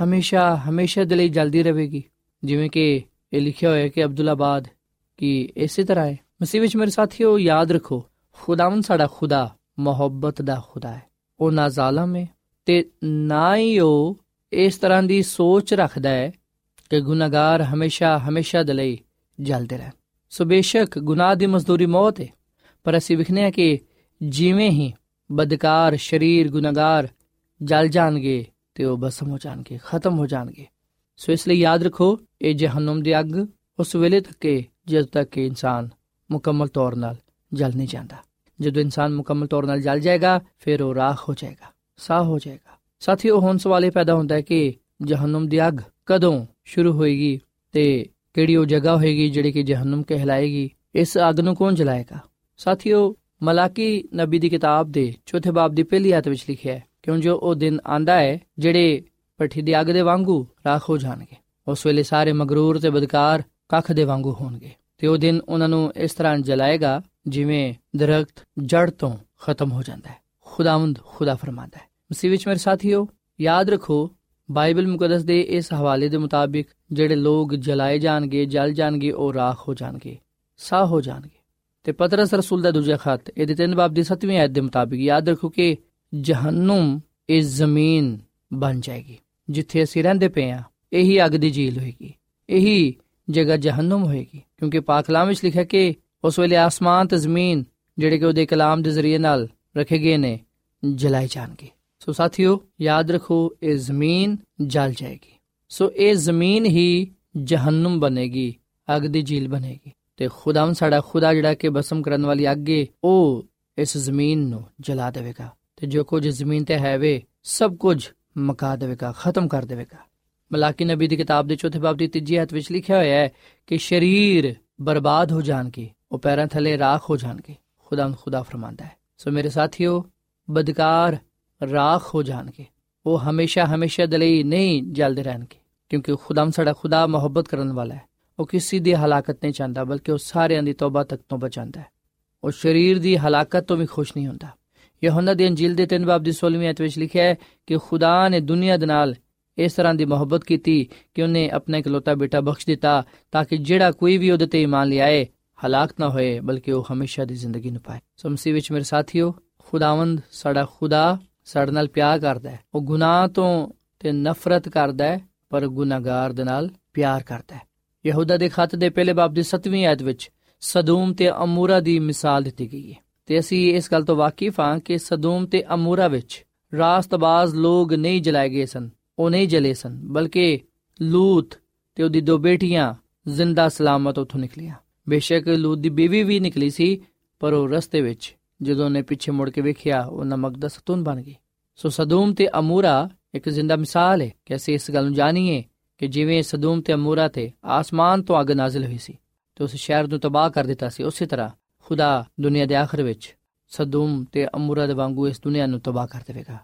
ਹਮੇਸ਼ਾ ਹਮੇਸ਼ਾ ਦੇ ਲਈ ਜਲਦੀ ਰਹੇਗੀ। ਜਿਵੇਂ ਕਿ ਇਹ ਲਿਖਿਆ ਹੋਇਆ ਹੈ ਕਿ ਅਬਦੁੱਲਾਬਾਦ ਕਿ ਇਸੇ ਤਰ੍ਹਾਂ ਹੈ। ਮਸੀਹ ਵਿੱਚ ਮੇਰੇ ਸਾਥੀਓ, ਯਾਦ ਰੱਖੋ ਖੁਦਾਵੰ ਸਾਡਾ ਖੁਦਾ, ਮੁਹੱਬਤ ਦਾ ਖੁਦਾ ਹੈ। ਉਹ ਨਾ ਜ਼ਾਲਮ ਹੈ ਤੇ ਨਾ ਹੀ ਉਹ ਇਸ ਤਰ੍ਹਾਂ ਦੀ ਸੋਚ ਰੱਖਦਾ ਹੈ ਕਿ ਗੁਨਾਹਗਾਰ ਹਮੇਸ਼ਾ ਹਮੇਸ਼ਾ ਦੇ ਲਈ ਜਲਦੇ ਰਹਿਣ। ਸੋ ਬੇਸ਼ੱਕ ਗੁਨਾਹ ਦੀ ਮਜ਼ਦੂਰੀ ਮੌਤ ਹੈ, ਪਰ ਅਸੀਂ ਵਿਖਨੇ ਆ ਕਿ ਜਿਵੇਂ ਹੀ ਬਦਕਾਰ, ਸ਼ਰੀਰ ਗੁਨਾਹਗਾਰ ਜਲ ਜਾਣਗੇ ਤੇ ਉਹ ਬਸਮ ਹੋ ਜਾਣਗੇ, ਖਤਮ ਹੋ ਜਾਣਗੇ। ਸੋ ਇਸ ਲਈ ਯਾਦ ਰੱਖੋ, ਇਹ ਜਹਨਮ ਦੀ ਅੱਗ, ਉਸ ਵੇਲੇ ਤੱਕ ਹੈ ਜਦ ਤੱਕ ਕਿ ਇਨਸਾਨ ਮੁਕੰਮਲ ਤੌਰ 'ਤੇ ਜਲ ਨਹੀਂ ਜਾਂਦਾ। ਜਦੋਂ ਇਨਸਾਨ ਮੁਕੰਮਲ ਤੌਰ 'ਤੇ ਜਲ ਜਾਏਗਾ, ਫਿਰ ਉਹ ਰਾਖ ਹੋ ਜਾਏਗਾ, ਸਾਹ ਹੋ ਜਾਏਗਾ। ਸਾਥੀਓ, ਹੁਣ ਸਵਾਲ ਇਹ ਪੈਦਾ ਹੁੰਦਾ ਹੈ ਕਿ ਜਹਨਮ ਦੀ ਅੱਗ ਕਦੋਂ ਸ਼ੁਰੂ ਹੋਏਗੀ ਤੇ ਕਿਹੜੀ ਉਹ ਜਗ੍ਹਾ ਹੋਏਗੀ ਜਿਹੜੀ ਕਿ ਜਹਨਮ ਕਹਿਲਾਏਗੀ, ਇਸ ਅੱਗ ਨੂੰ ਕੌਣ ਜਲਾਏਗਾ? ਸਾਥੀਓ, ਮਲਾਕੀ ਨਬੀ ਦੀ ਕਿਤਾਬ ਦੇ ਚੌਥੇ ਬਾਬ ਦੀ ਪਹਿਲੀ ਆਇਤ ਵਿੱਚ ਲਿਖਿਆ ਹੈ ਕਿਉਂ ਜੋ ਉਹ ਦਿਨ ਆਂਦਾ ਹੈ, ਜਿਹੜੇ ਪੱਠੀ ਦੀ ਅੱਗ ਦੇ ਵਾਂਗੂ ਰਾਖ ਹੋ ਜਾਣਗੇ। ਉਸ ਵੇਲੇ ਸਾਰੇ ਮਗਰੂਰ ਤੇ ਬਦਕਾਰ ਕੱਖ ਦੇ ਵਾਂਗੂ ਹੋਣਗੇ। ਤੇ ਉਹ ਦਿਨ ਉਹਨਾਂ ਨੂੰ ਇਸ ਤਰ੍ਹਾਂ ਜਲਾਏਗਾ, ਜਿਵੇਂ ਦਰਖਤ ਜੜ ਤੋਂ ਖਤਮ ਹੋ ਜਾਂਦਾ ਹੈ। ਖੁਦਾਵੰਦ ਖੁਦਾ ਫਰਮਾਂਦਾ ਹੈ। ਮਸੀਹ ਵਿੱਚ ਮੇਰੇ ਸਾਥੀਓ, ਯਾਦ ਰੱਖੋ, ਬਾਈਬਲ ਮੁਕੱਦਸ ਦੇ ਇਸ ਹਵਾਲੇ ਦੇ ਮੁਤਾਬਿਕ ਜਿਹੜੇ ਲੋਕ ਜਲਾਏ ਜਾਣਗੇ, ਜਲ ਜਾਣਗੇ, ਉਹ ਰਾਖ ਹੋ ਜਾਣਗੇ, ਸਾਹ ਹੋ ਜਾਣਗੇ। ਤੇ ਪਤਰਸ ਰਸੂਲ ਦਾ ਦੂਜਾ ਖਤ, ਇਹਦੇ 3 ਬਾਬ ਦੀ 7ਵੀਂ ਆਇਤ ਦੇ ਮੁਤਾਬਿਕ ਯਾਦ ਰੱਖੋ ਕਿ ਜਹੰਨਮ ਇਸ ਜ਼ਮੀਨ ਬਣ ਜਾਏਗੀ, ਜਿੱਥੇ ਅਸੀਂ ਰਹਿੰਦੇ ਪਏ ਆ ਇਹੀ ਅੱਗ ਦੀ ਝੀਲ ਹੋਏਗੀ, ਇਹੀ ਜਗ੍ਹਾ ਜਹੰਨਮ ਹੋਏਗੀ, ਕਿਉਂਕਿ ਪਾਕ ਕਲਾਮ ਵਿੱਚ ਲਿਖਿਆ ਕਿ ਉਸ ਵੇਲੇ ਆਸਮਾਨ ਤੇ ਜ਼ਮੀਨ ਜਿਹੜੇ ਕਿ ਉਹਦੇ ਕਲਾਮ ਦੇ ਜ਼ਰੀਏ ਨਾਲ ਰੱਖੇ ਗਏ ਨੇ, ਜਲਾਏ ਜਾਣਗੇ। ਸੋ ਸਾਥੀਓ, ਯਾਦ ਰੱਖੋ, ਇਹ ਜ਼ਮੀਨ ਜਲ ਜਾਏਗੀ। ਸੋ ਇਹ ਜ਼ਮੀਨ ਹੀ ਜਹੰਨਮ ਬਣੇਗੀ, ਅੱਗ ਦੀ ਝੀਲ ਬਣੇਗੀ। ਤੇ ਖੁਦਾਵੰ ਸਾਡਾ ਖੁਦਾ ਜਿਹੜਾ ਕਿ ਬਸਮ ਕਰਨ ਵਾਲੀ ਅੱਗੇ ਉਹ ਇਸ ਜ਼ਮੀਨ ਨੂੰ ਜਲਾ ਦੇਵੇਗਾ। ਤੇ ਜੋ ਕੁਝ ਜ਼ਮੀਨ ਤੇ ਹੈ ਵੇ, ਸਭ ਕੁਝ ਮਕਾ ਦੇਵੇਗਾ, ਖਤਮ ਕਰ ਦੇਵੇਗਾ। ਮਲਾਕੀ ਨਬੀ ਦੀ ਕਿਤਾਬ ਦੇ ਚੌਥੇ ਬਾਬ ਦੀ ਤੀਜੀ ਆਇਤ ਵਿੱਚ ਲਿਖਿਆ ਹੋਇਆ ਹੈ ਕਿ ਸ਼ਰੀਰ ਬਰਬਾਦ ਹੋ ਜਾਣਗੇ, ਉਹ ਪੈਰਾਂ ਥੱਲੇ ਰਾਖ ਹੋ ਜਾਣਗੇ ਖੁਦਾਵੰ ਖੁਦਾ ਫਰਮਾਂਦਾ ਹੈ। ਸੋ ਮੇਰੇ ਸਾਥੀਓ, ਬਦਕਾਰ ਰਾਖ ਹੋ ਜਾਣਗੇ, ਉਹ ਹਮੇਸ਼ਾ ਹਮੇਸ਼ਾ ਦੇ ਲਈ ਨਹੀਂ ਜਲਦੇ ਰਹਿਣਗੇ, ਕਿਉਂਕਿ ਖੁਦਾਮ ਸਾਡਾ ਖੁਦਾ ਮੁਹੱਬਤ ਕਰਨ ਵਾਲਾ ਹੈ। ਉਹ ਕਿਸੇ ਦੀ ਹਲਾਕਤ ਨਹੀਂ ਚਾਹੁੰਦਾ, ਬਲਕਿ ਉਹ ਸਾਰਿਆਂ ਦੀ ਤੌਬਾ ਤੱਕ ਤੋਂ ਬਚਾਉਂਦਾ ਹੈ। ਉਹ ਸਰੀਰ ਦੀ ਹਲਾਕਤ ਤੋਂ ਵੀ ਖੁਸ਼ ਨਹੀਂ ਹੁੰਦਾ। ਯਹੋਨਾ ਦੀ ਅੰਜੀਲ ਦੇ 3 ਬਾਬ ਦੀ 16ਵੀਂ ਆਇਤ ਵਿੱਚ ਲਿਖਿਆ ਹੈ ਕਿ ਖੁਦਾ ਨੇ ਦੁਨੀਆ ਦੇ ਨਾਲ ਇਸ ਤਰ੍ਹਾਂ ਦੀ ਮੁਹੱਬਤ ਕੀਤੀ ਕਿ ਉਹਨੇ ਆਪਣਾ ਇਕਲੌਤਾ ਬੇਟਾ ਬਖਸ਼ ਦਿੱਤਾ ਤਾਂ ਕਿ ਜਿਹੜਾ ਕੋਈ ਵੀ ਉਹਦੇ ਤੇ ਈਮਾਨ ਲਿਆਏ, ਹਲਾਕ ਨਾ ਹੋਏ, ਬਲਕਿ ਉਹ ਹਮੇਸ਼ਾ ਦੀ ਜ਼ਿੰਦਗੀ ਨੂੰ ਪਾਏ ਸੋ ਮਸੀਹ ਵਿੱਚ ਮੇਰੇ ਸਾਥੀਓ, ਖੁਦਾਵੰਦ ਸਾਡਾ ਖੁਦਾ ਸਾਡੇ ਨਾਲ ਪਿਆਰ ਕਰਦਾ ਹੈ। ਉਹ ਗੁਨਾਹ ਤੋਂ ਤੇ ਨਫ਼ਰਤ ਕਰਦਾ ਹੈ, ਪਰ ਗੁਨਾਹਗਾਰ ਦੇ ਨਾਲ ਪਿਆਰ ਕਰਦਾ ਹੈ। ਯਹੂਦਾ ਦੇ ਖੱਤ ਦੇ ਪਹਿਲੇ ਬਾਬ ਦੀ 7ਵੀਂ ਆਇਤ ਵਿੱਚ ਸਦੂਮ ਤੇ ਅਮੂਰਾ ਦੀ ਮਿਸਾਲ ਦਿੱਤੀ ਗਈ ਹੈ। ਤੇ ਅਸੀਂ ਇਸ ਗੱਲ ਤੋਂ ਵਾਕਿਫ ਹਾਂ ਕਿ ਸਦੂਮ ਤੇ ਅਮੂਰਾ ਵਿੱਚ ਰਾਸਤਬਾਜ਼ ਲੋਕ ਨਹੀਂ ਜਲਾਏ ਗਏ ਸਨ, ਉਹ ਨਹੀਂ ਜਲੇ ਸਨ, ਬਲਕਿ ਲੂਤ ਤੇ ਉਹਦੀ ਦੋ ਬੇਟੀਆਂ ਜ਼ਿੰਦਾ ਸਲਾਮਤ ਉੱਥੋਂ ਨਿਕਲੀਆਂ। ਬੇਸ਼ੱਕ ਲੂਤ ਦੀ ਬੀਵੀ ਵੀ ਨਿਕਲੀ ਸੀ, ਪਰ ਉਹ ਰਸਤੇ ਵਿੱਚ ਜਦੋਂ ਉਹਨੇ ਪਿੱਛੇ ਮੁੜ ਕੇ ਵੇਖਿਆ, ਉਹ ਨਮਕ ਦਾ ਸਤੂਨ ਬਣ ਗਈ। ਸੋ ਸਦੂਮ ਤੇ ਅਮੂਰਾ ਇੱਕ ਜ਼ਿੰਦਾ ਮਿਸਾਲ ਹੈ ਕਿ ਅਸੀਂ ਇਸ ਗੱਲ ਨੂੰ ਜਾਣੀਏ ਕਿ ਜਿਵੇਂ ਸਦੂਮ ਤੇ ਅਮੂਰਾ ਤੇ ਆਸਮਾਨ ਤੋਂ ਅੱਗ ਨਾਜ਼ਿਲ ਹੋਈ ਸੀ, ਤੇ ਉਸ ਸ਼ਹਿਰ ਨੂੰ ਤਬਾਹ ਕਰ ਦਿੱਤਾ ਸੀ, ਉਸੇ ਤਰ੍ਹਾਂ ਖੁਦਾ ਦੁਨੀਆ ਦੇ ਆਖਰ ਵਿੱਚ ਸਦੂਮ ਤੇ ਅਮੂਰਾ ਦੇ ਵਾਂਗੂ ਇਸ ਦੁਨੀਆ ਨੂੰ ਤਬਾਹ ਕਰ ਦੇਵੇਗਾ,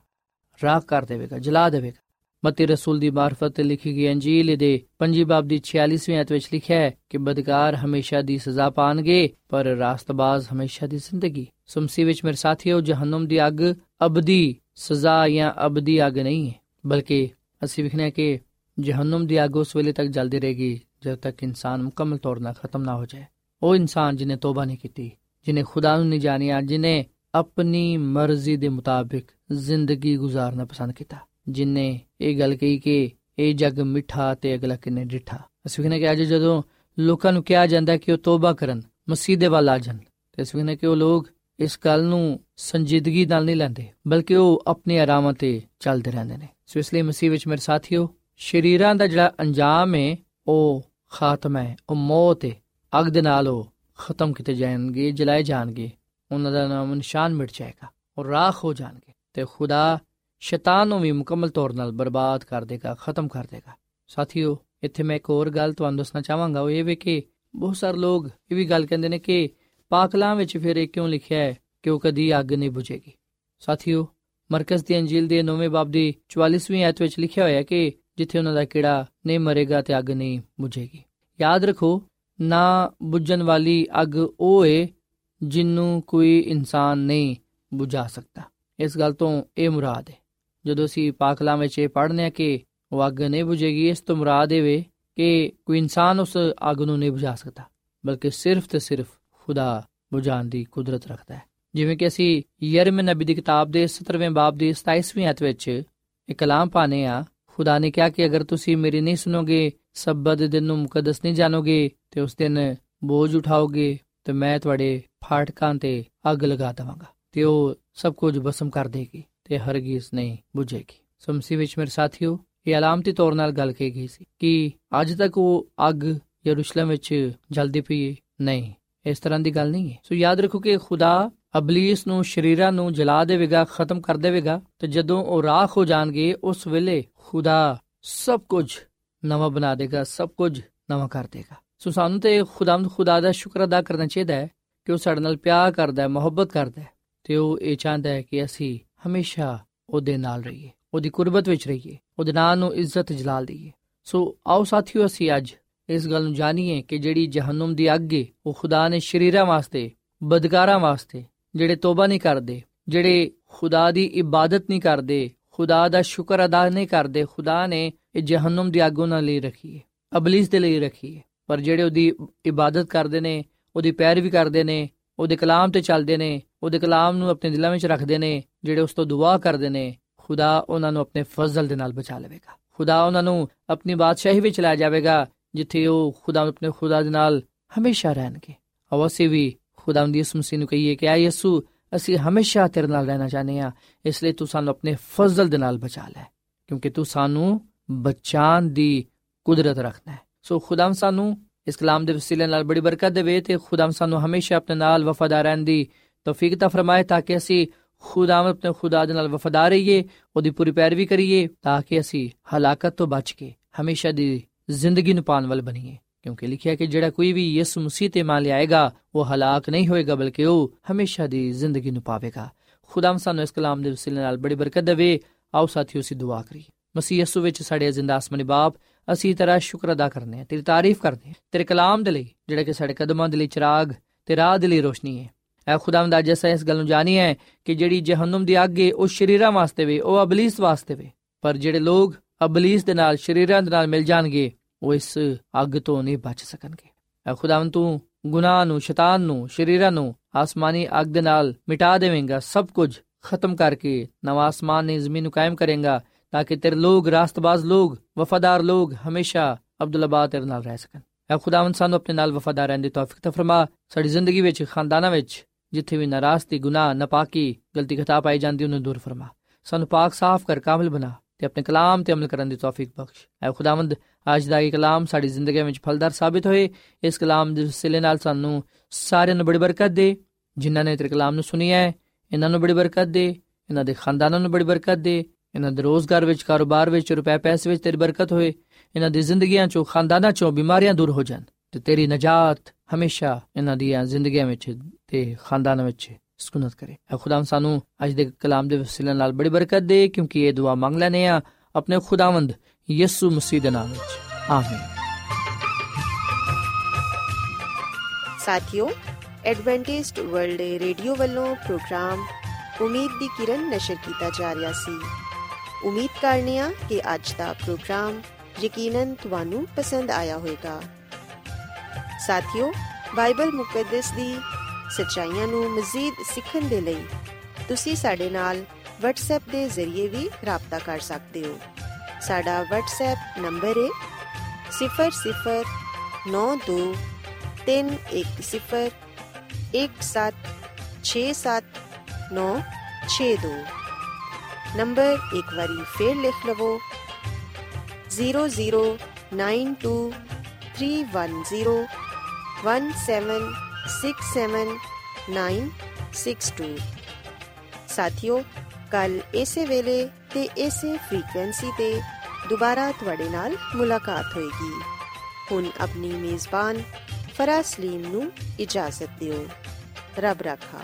ਰਾਖ ਕਰ ਦੇਵੇਗਾ, ਜਲਾ ਦੇਵੇਗਾ। ਮਤੀ ਰਸੂਲ ਦੀ ਮਾਰਫਤ ਤੇ ਲਿਖੀ ਗਈ ਅੰਜੀਲ ਦੇ ਪੰਜੀ ਬਾਬ ਦੀ 46ਵੀਂ ਆਇਤ ਵਿੱਚ ਲਿਖਿਆ ਹੈ ਕਿ ਬਦਕਾਰ ਹਮੇਸ਼ਾ ਦੀ ਸਜ਼ਾ ਪਾਣਗੇ, ਪਰ ਰਾਸਤਬਾਜ਼ ਹਮੇਸ਼ਾ ਦੀ ਜ਼ਿੰਦਗੀ। ਸੁਮਸੀ ਵਿੱਚ ਮੇਰੇ ਸਾਥੀਓ, ਜਹਨਮ ਦੀ ਅੱਗ ਅਬਦੀ ਸਜ਼ਾ ਜਾਂ ਅਬਦੀ ਅੱਗ ਨਹੀਂ ਹੈ, ਬਲਕਿ ਅਸੀਂ ਵਿਖਣਾ ਕਿ ਜਹਨਮ ਦੀ ਅੱਗ ਉਸ ਵੇਲੇ ਤੱਕ ਜਲਦੀ ਰਹੇਗੀ, ਜਦ ਤੱਕ ਇਨਸਾਨ ਮੁਕੰਮਲ ਤੌਰ 'ਤੇ ਖਤਮ ਨਾ ਹੋ ਜਾਏ। ਉਹ ਇਨਸਾਨ ਜਿਨੇ ਤੋਬਾ ਨਹੀਂ ਕੀਤੀ, ਜਿਨੇ ਖੁਦਾ ਨੂੰ ਨਹੀਂ ਜਾਣਿਆ, ਜਿਨੇ ਆਪਣੀ ਮਰਜ਼ੀ ਦੇ ਮੁਤਾਬਿਕ ਜ਼ਿੰਦਗੀ گزارਨਾ ਪਸੰਦ ਕੀਤਾ, ਜਿਨੇ ਇਹ ਗੱਲ ਕਹੀ ਕਿ ਇਹ ਜਗ ਮਿੱਠਾ ਤੇ ਅਗਲਾ ਕਿੰਨੇ ਡਿਠਾ। ਅਸੀਂ ਕਹਿੰਦੇ ਕਿ ਅੱਜ ਜਦੋਂ ਲੋਕਾਂ ਨੂੰ ਕਿਹਾ ਜਾਂਦਾ ਕਿ ਉਹ ਤੋਬਾ ਕਰਨ, ਮਸੀਹ ਦੇ ਵੱਲ ਆ ਜਾਣ, ਤੇ ਅਸੀਂ ਕਹਿੰਦੇ ਕਿ ਉਹ ਲੋਕ ਇਸ ਗੱਲ ਨੂੰ ਸੰਜੀਦਗੀ ਨਾਲ ਨਹੀਂ ਲੈਂਦੇ, ਬਲਕਿ ਉਹ ਆਪਣੇ ਆਰਾਮਾਂ ਤੇ ਚੱਲਦੇ ਰਹਿੰਦੇ ਨੇ। ਸੋ ਇਸ ਲਈ ਮਸੀਹ ਵਿੱਚ ਮੇਰੇ ਸਾਥੀਓ, ਸ਼ਰੀਰਾਂ ਦਾ ਜਿਹੜਾ ਅੰਜਾਮ ਹੈ, ਉਹ ਖਾਤਮ ਹੈ, ਉਹ ਮੌਤ ਹੈ। ਅਗ ਦੇ ਨਾਲ ਉਹ ਖਤਮ ਕੀਤੇ ਜਾਣਗੇ, ਜਲਾਏ ਜਾਣਗੇ। ਉਹਨਾਂ ਦਾ ਨਾਮ ਨਿਸ਼ਾਨ ਮਿਟ ਜਾਏਗਾ ਔਰ ਰਾਖ ਹੋ ਜਾਣਗੇ ਤੇ ਖੁਦਾ ਸ਼ੈਤਾਨ ਨੂੰ ਵੀ ਮੁਕੰਮਲ ਤੌਰ 'ਤੇ ਬਰਬਾਦ ਕਰ ਦੇਗਾ, ਖਤਮ ਕਰ ਦੇਗਾ। ਸਾਥੀਓ, ਇੱਥੇ ਮੈਂ ਇੱਕ ਹੋਰ ਗੱਲ ਤੁਹਾਨੂੰ ਦੱਸਣਾ ਚਾਹਾਂਗਾ। ਉਹ ਇਹ ਵੇ ਕਿ ਬਹੁਤ ਸਾਰੇ ਲੋਕ ਇਹ ਵੀ ਗੱਲ ਕਹਿੰਦੇ ਨੇ ਕਿ ਪਾਕਲਾਂ ਵਿੱਚ ਫਿਰ ਇਹ ਕਿਉਂ ਲਿਖਿਆ ਹੈ ਕਿ ਉਹ ਕਦੀ ਅੱਗ ਨਹੀਂ ਬੁਝੇਗੀ? ਸਾਥੀਓ, ਮਰਕਜ਼ ਦੀ ਅੰਜੀਲ ਦੇ 9ਵੇਂ ਬਾਬ ਦੀ 44ਵੀਂ ਆਇਤ ਵਿੱਚ ਲਿਖਿਆ ਹੋਇਆ ਹੈ ਕਿ ਜਿੱਥੇ ਉਹਨਾਂ ਦਾ ਕੀੜਾ ਨਹੀਂ ਮਰੇਗਾ ਤੇ ਅੱਗ ਨਹੀਂ ਬੁਝੇਗੀ। ਯਾਦ ਰੱਖੋ ਨਾ ਬੁਝਣ ਵਾਲੀ ਅੱਗ ਉਹ ਏ ਜਿੰਨੂੰ ਕੋਈ ਇਨਸਾਨ ਨਹੀਂ ਬੁਝਾ ਸਕਦਾ। ਇਸ ਗੱਲ ਤੋਂ ਇਹ ਮੁਰਾਦ ਹੈ। ਜਦੋਂ ਅਸੀਂ ਪਾਕਲਾਂ ਵਿੱਚ ਇਹ ਪੜ੍ਹਨੇ ਆ ਕਿ ਉਹ ਅੱਗ ਨਹੀਂ ਬੁਝੇਗੀ, ਇਸ ਤੋਂ ਮੁਰਾਦ ਇਹ ਵੇ ਕਿ ਕੋਈ ਇਨਸਾਨ ਉਸ ਅੱਗ ਨੂੰ ਨਹੀਂ ਬੁਝਾ ਸਕਦਾ, ਬਲਕਿ ਸਿਰਫ ਤੇ ਸਿਰਫ ਖੁਦਾ ਬੁਝਾਉਣ ਦੀ ਕੁਦਰਤ ਰੱਖਦਾ ਹੈ। ਜਿਵੇਂ ਕਿ ਅਸੀਂ ਯਰਮ ਨਬੀ ਦੀ ਕਿਤਾਬ ਦੇ 17ਵੇਂ ਬਾਬ ਦੀ 27ਵੀਂ ਅਧ ਵਿੱਚ ਇਹ ਕਲਾਮ ਪਾਣੇ ਆ ਖੁਦਾ ਨੇ ਕਿਹਾ ਕਿ ਅਗਰ ਤੁਸੀਂ ਮੇਰੀ ਨਹੀਂ ਸੁਣੋਗੇ ਸਬਤ ਦਿਨ ਨੂੰ ਮੁਕੱਦਸ ਨਹੀਂ ਜਾਣੋਗੇ ਤੇ ਉਸ ਦਿਨ ਬੋਝ ਉਠਾਓਗੇ ਤੇ ਮੈਂ ਤੁਹਾਡੇ ਫਾਟਕਾਂ ਤੇ ਅੱਗ ਲਗਾ ਦਵਾਂਗਾ ਤੇ ਉਹ ਸਭ ਕੁਝ ਬਸਮ ਕਰ ਦੇਗੀ ਤੇ ਹਰਗਿਜ਼ ਨਹੀਂ ਬੁਝੇਗੀ। ਸਮਸੀ ਵਿੱਚ ਮੇਰੇ ਸਾਥੀਓ, ਇਹ ਅਲਾਮਤੀ ਤੌਰ ਨਾਲ ਗੱਲ ਕੀਤੀ ਗਈ ਸੀ ਕਿ ਅੱਜ ਤੱਕ ਉਹ ਅੱਗ ਯਰੂਸ਼ਲਮ ਵਿੱਚ ਜਲਦੀ ਪਈ ਨਹੀਂ, ਇਸ ਤਰ੍ਹਾਂ ਦੀ ਗੱਲ ਨਹੀਂ ਹੈ ਸੋ ਯਾਦ ਰੱਖੋ ਕਿ ਖੁਦਾ ਅਬਲੀਸ ਨੂੰ, ਸ਼ਰੀਰਾਂ ਨੂੰ ਜਲਾ ਦੇਵੇਗਾ, ਖਤਮ ਕਰ ਦੇਵੇਗਾ ਤੇ ਜਦੋਂ ਉਹ ਰਾਖ ਹੋ ਜਾਣਗੇ, ਉਸ ਵੇਲੇ ਖੁਦਾ ਸਭ ਕੁਝ ਨਵਾਂ ਬਣਾ ਦੇਗਾ, ਸਭ ਕੁਝ ਨਵਾਂ ਕਰ ਦੇਗਾ। ਸੋ ਸਾਨੂੰ ਤੇ ਖੁਦਾਮਦ ਖੁਦਾ ਦਾ ਸ਼ੁਕਰ ਅਦਾ ਕਰਨਾ ਚਾਹੀਦਾ ਹੈ ਕਿ ਉਹ ਸਾਡੇ ਨਾਲ ਪਿਆਰ ਕਰਦਾ ਹੈ, ਮੁਹੱਬਤ ਕਰਦਾ ਹੈ ਤੇ ਉਹ ਇਹ ਚਾਹੁੰਦਾ ਹੈ ਕਿ ਅਸੀਂ ਹਮੇਸ਼ਾ ਉਹਦੇ ਨਾਲ ਰਹੀਏ, ਉਹਦੀ ਕੁਰਬਤ ਵਿੱਚ ਰਹੀਏ, ਉਹਦੇ ਨਾਂ ਨੂੰ ਇੱਜ਼ਤ ਜਲਾਲ ਦਈਏ। ਸੋ ਆਓ ਸਾਥੀਓ, ਅਸੀਂ ਅੱਜ ਇਸ ਗੱਲ ਨੂੰ ਜਾਣੀਏ ਕਿ ਜਿਹੜੀ ਜਹਨਮ ਦੀ ਅੱਗ ਹੈ ਉਹ ਖੁਦਾ ਨੇ ਸ਼ਰੀਰਾਂ ਵਾਸਤੇ, ਬਦਕਾਰਾਂ ਵਾਸਤੇ, ਜਿਹੜੇ ਤੋਬਾ ਨਹੀਂ ਕਰਦੇ, ਜਿਹੜੇ ਖੁਦਾ ਦੀ ਇਬਾਦਤ ਨਹੀਂ ਕਰਦੇ ਖੁਦਾ ਦਾ ਸ਼ੁਕਰ ਅਦਾ ਨਹੀਂ ਕਰਦੇ, ਖੁਦਾ ਨੇ ਇਹ ਜਹਨਮ ਦੀ ਅੱਗ ਉਹਨਾਂ ਲਈ ਰੱਖੀ ਹੈ, ਅਬਲਿਸ ਦੇ ਲਈ ਰੱਖੀ ਹੈ। ਪਰ ਜਿਹੜੇ ਉਹਦੀ ਇਬਾਦਤ ਕਰਦੇ ਨੇ, ਉਹਦੀ ਪੈਰਵੀ ਕਰਦੇ ਨੇ, ਉਹਦੇ ਕਲਾਮ ਤੇ ਚੱਲਦੇ ਨੇ, ਉਹਦੇ ਕਲਾਮ ਨੂੰ ਆਪਣੇ ਦਿਲਾਂ ਵਿੱਚ ਰੱਖਦੇ ਨੇ, ਜਿਹੜੇ ਉਸ ਤੋਂ ਦੁਆ ਕਰਦੇ ਨੇ, ਖੁਦਾ ਉਹਨਾਂ ਨੂੰ ਆਪਣੇ ਫਜ਼ਲ ਦੇ ਨਾਲ ਬਚਾ ਲਵੇਗਾ। ਖੁਦਾ ਉਹਨਾਂ ਨੂੰ ਆਪਣੀ ਬਾਦਸ਼ਾਹੀ ਵਿੱਚ ਲੈ ਜਾਵੇਗਾ, ਜਿੱਥੇ ਉਹ ਖੁਦਾ ਆਪਣੇ ਖੁਦਾ ਦੇ ਨਾਲ ਹਮੇਸ਼ਾ ਰਹਿਣਗੇ। ਅਵਸੇ ਵੀ ਖੁਦਾ ਦੀ ਇਸ ਮਸੀਹ ਨੂੰ ਕਹੀਏ ਕਿ ਆ ਯਿਸੂ ਅਸੀਂ ਹਮੇਸ਼ਾ ਤੇਰੇ ਨਾਲ ਰਹਿਣਾ ਚਾਹਨੇ ਆ ਇਸ ਲਈ ਤੂੰ ਸਾਨੂੰ ਆਪਣੇ ਫਜ਼ਲ ਦੇ ਨਾਲ ਬਚਾ ਲੈ, ਕਿਉਂਕਿ ਤੂੰ ਸਾਨੂੰ ਬਚਾਉਣ ਦੀ ਕੁਦਰਤ ਰੱਖਦਾ ਹੈ। ਸੋ ਖੁਦਾਮ ਸਾਨੂੰ ਇਸ ਕਲਾਮ ਦੇ ਵਸੀਲੇ ਨਾਲ ਬੜੀ ਬਰਕਤ ਦੇਵੇ ਤੇ ਖੁਦਾਮ ਸਾਨੂੰ ਹਮੇਸ਼ਾ ਆਪਣੇ ਨਾਲ ਵਫਾਦਾਰ ਰਹਿਣ ਦੀ ਤੌਫੀਕ ਤਾ ਫਰਮਾਏ ਤਾਂ ਕਿ ਅਸੀਂ ਖੁਦਾਮ ਆਪਣੇ ਖੁਦਾ ਦੇ ਨਾਲ ਵਫਾਦਾਰ ਰਹੀਏ, ਉਹਦੀ ਪੂਰੀ ਪੈਰਵੀ ਕਰੀਏ ਤਾਂ ਕਿ ਅਸੀਂ ਹਲਾਕਤ ਤੋਂ ਬਚ ਕੇ ਹਮੇਸ਼ਾ ਦੀ ਜ਼ਿੰਦਗੀ ਨੂੰ ਪਾਣ ਵਾਲ ਬਣੀਏ। ਕਿਉਂਕਿ ਲਿਖਿਆ ਕਿ ਜਿਹੜਾ ਕੋਈ ਵੀ ਯਿਸੂ ਮਸੀਹ ਤੇ ਮੰਨ ਲਿਆਏਗਾ, ਉਹ ਹਲਾਕ ਨਹੀਂ ਹੋਏਗਾ, ਬਲਕਿ ਉਹ ਹਮੇਸ਼ਾ ਦੀ ਜ਼ਿੰਦਗੀ ਨੂੰ ਪਾਵੇਗਾ। ਖੁਦਾਮ ਸਾਨੂੰ ਇਸ ਕਲਾਮ ਦੇ ਵਸੀਲੇ ਨਾਲ ਬੜੀ ਬਰਕਤ ਦੇਵੇ। ਆਓ ਸਾਥੀਓ, ਅਸੀਂ ਦੁਆ ਕਰੀਏ। ਮਸੀਹ ਯਿਸੂ ਵਿੱਚ ਸਾਡੇ ਜ਼ਿੰਦਾ ਅਸਮਾਨੀ ਬਾਪ, ਅਸੀਂ ਤੇਰਾ ਸ਼ੁਕਰ ਅਦਾ ਕਰਨੇ ਆ ਤੇਰੀ ਤਾਰੀਫ ਕਰਦੇ ਆ ਤੇਰੇ ਕਲਾਮ ਦੇ ਲਈ, ਜਿਹੜਾ ਕਿ ਸਾਡੇ ਕਦਮਾਂ ਦੇ ਲਈ ਚਿਰਾਗ ਤੇ ਰਾਹ ਦੇ ਲਈ ਰੋਸ਼ਨੀ ਹੈ। ਐ ਖੁਦਾਮ ਦਾ ਜੈਸਾ ਇਸ ਗੱਲ ਨੂੰ ਜਾਣੀ ਹੈ ਕਿ ਜਿਹੜੀ ਜਹਨਮ ਦੀ ਅੱਗ ਹੈ ਉਹ ਸ਼ਰੀਰਾਂ ਵਾਸਤੇ ਵੇ, ਉਹ ਅਬਲੀਸ ਵਾਸਤੇ ਵੇ। ਪਰ ਜਿਹੜੇ ਲੋਕ ਅਬਲੀਸ ਦੇ ਨਾਲ, ਸ਼ਰੀਰਾਂ ਦੇ ਨਾਲ ਮਿਲ ਜਾਣਗੇ ਉਹ ਇਸ ਅੱਗ ਤੋਂ ਨਹੀਂ ਬਚ ਸਕਣਗੇ ਐ ਖੁਦਾਵੰ ਤੂੰ ਗੁਨਾਹ ਨੂੰ ਸ਼ੈਤਾਨ ਨੂੰ ਸ਼ਰੀਰਾਂ ਨੂੰ ਆਸਮਾਨੀ ਅੱਗ ਦੇ ਨਾਲ ਮਿਟਾ ਦੇਵੇਂਗਾ ਸਭ ਕੁਝ ਖਤਮ ਕਰਕੇ ਨਵਾਂ ਆਸਮਾਨ ਨੇ ਜ਼ਮੀਨ ਨੂੰ ਕਾਇਮ ਕਰੇਗਾ ਤਾਂ ਕਿ ਤੇਰੇ ਲੋਕ ਰਾਸਤਬਾਜ਼ ਲੋਕ ਵਫਾਦਾਰ ਲੋਕ ਹਮੇਸ਼ਾ ਅਬਦੁੱਲਾਬਾਦ ਤੇਰੇ ਨਾਲ ਰਹਿ ਸਕਣ ਐ ਖੁਦਾਵੰਦ ਸਾਨੂੰ ਆਪਣੇ ਨਾਲ ਵਫਾਦਾਰ ਰਹਿਣ ਦੀ ਤੌਫੀਕ ਤਾ ਫਰਮਾ ਸਾਡੀ ਜ਼ਿੰਦਗੀ ਵਿੱਚ ਖਾਨਦਾਨਾਂ ਵਿੱਚ ਜਿੱਥੇ ਵੀ ਨਾਰਾਜ਼ਗੀ ਗੁਨਾਹ ਨਪਾਕੀ ਗਲਤੀ ਖਤਾ ਪਾਈ ਜਾਂਦੀ ਉਹਨੂੰ ਦੂਰ ਫਰਮਾ ਸਾਨੂੰ ਪਾਕ ਸਾਫ਼ ਕਰ ਕਾਮਿਲ ਬਣਾ ਤੇ ਆਪਣੇ ਕਲਾਮ ਤੇ ਅਮਲ ਕਰਨ ਦੀ ਤੌਫੀਕ ਬਖਸ਼ ਐ ਖੁਦਾਵੰਦ ਅੱਜ ਦਾ ਇਹ ਕਲਾਮ ਸਾਡੀ ਜ਼ਿੰਦਗੀ ਵਿੱਚ ਫਲਦਾਰ ਸਾਬਿਤ ਹੋਏ। ਇਸ ਕਲਾਮ ਦੇ ਵਸਿਲੇ ਨਾਲ ਸਾਨੂੰ ਸਾਰਿਆਂ ਨੂੰ ਬੜੀ ਬਰਕਤ ਦੇ, ਜਿਨ੍ਹਾਂ ਨੇ ਤੇਰੇ ਕਲਾਮ ਨੂੰ ਸੁਣਿਆ ਹੈ, ਇਹਨਾਂ ਨੂੰ ਬੜੀ ਬਰਕਤ ਦੇ, ਇਹਨਾਂ ਦੇ ਖਾਨਦਾਨਾਂ ਨੂੰ ਬੜੀ ਬਰਕਤ ਦੇ, ਇਹਨਾਂ ਦੇ ਰੋਜ਼ਗਾਰ ਵਿੱਚ, ਕਾਰੋਬਾਰ ਵਿੱਚ, ਰੁਪਏ ਪੈਸੇ ਵਿੱਚ ਤੇਰੀ ਬਰਕਤ ਹੋਏ, ਇਹਨਾਂ ਦੀ ਜ਼ਿੰਦਗੀਆਂ ਚੋਂ, ਖਾਨਦਾਨਾਂ ਚੋਂ ਬਿਮਾਰੀਆਂ ਦੂਰ ਹੋ ਜਾਣ ਤੇ ਤੇਰੀ ਨਜਾਤ ਹਮੇਸ਼ਾ ਇਹਨਾਂ ਦੀਆਂ ਜ਼ਿੰਦਗੀਆਂ ਵਿੱਚ ਤੇ ਖਾਨਦਾਨਾਂ ਵਿੱਚ ਸਕੂਨਤ ਕਰੇ। ਐ ਖੁਦਾਮ ਸਾਨੂੰ ਅੱਜ ਦੇ ਕਲਾਮ ਦੇ ਵਸੀਲੇ ਨਾਲ ਬੜੀ ਬਰਕਤ ਦੇ, ਕਿਉਂਕਿ ਇਹ ਦੁਆ ਮੰਗ ਲੈਨੇ ਆ ਆਪਣੇ ਖੁਦਾਵੰਦ ਯਿਸੂ ਮਸੀਹ ਦੇ ਨਾਮ ਵਿੱਚ। ਆਮੀਨ। ਸਾਥਿਓ ਐਡਵੈਂਟਿਸਟ ਵਰਲਡ ਰੇਡੀਓ ਵੱਲੋਂ ਪ੍ਰੋਗਰਾਮ ਉਮੀਦ ਦੀ ਕਿਰਨ ਨਸ਼ਰ ਕੀਤਾ ਜਾ ਰਿਹਾ ਸੀ। ਉਮੀਦ ਕਰਨੇ ਆ ਕਿ ਅੱਜ ਦਾ ਪ੍ਰੋਗਰਾਮ ਯਕੀਨਨ ਤੁਹਾਨੂੰ ਪਸੰਦ ਆਇਆ ਹੋਵੇਗਾ। ਸਾਥਿਓ, ਬਾਈਬਲ ਮੁਕੱਦਸ ਦੀ ਸੱਚਾਈਆਂ ਨੂੰ ਮਜ਼ੀਦ ਸਿੱਖਣ ਦੇ ਲਈ ਤੁਸੀਂ ਸਾਡੇ ਨਾਲ WhatsApp ਦੇ ਜ਼ਰੀਏ ਵੀ rabta ਕਰ ਸਕਦੇ ਹੋ। ਸਾਡਾ WhatsApp ਨੰਬਰ ਹੈ 0092 310 1767 ਨੰਬਰ ਇੱਕ ਵਾਰੀ ਫੇਰ ਲਿਖ ਲਵੋ। 009231076796 ਸਾਥਿਓ ਕੱਲ ਇਸੇ ਵੇਲੇ ਤੇ ਇਸੇ ਫ੍ਰੀਕਵੈਂਸੀ ਤੇ ਦੁਬਾਰਾ ਤੁਹਾਡੇ ਨਾਲ ਮੁਲਾਕਾਤ ਹੋਏਗੀ। ਹੁਣ ਆਪਣੀ ਮੇਜ਼ਬਾਨ ਫਰਾਜ਼ ਸਲੀਮ ਨੂੰ ਇਜਾਜ਼ਤ ਦਿਓ। ਰੱਬ ਰਾਖਾ।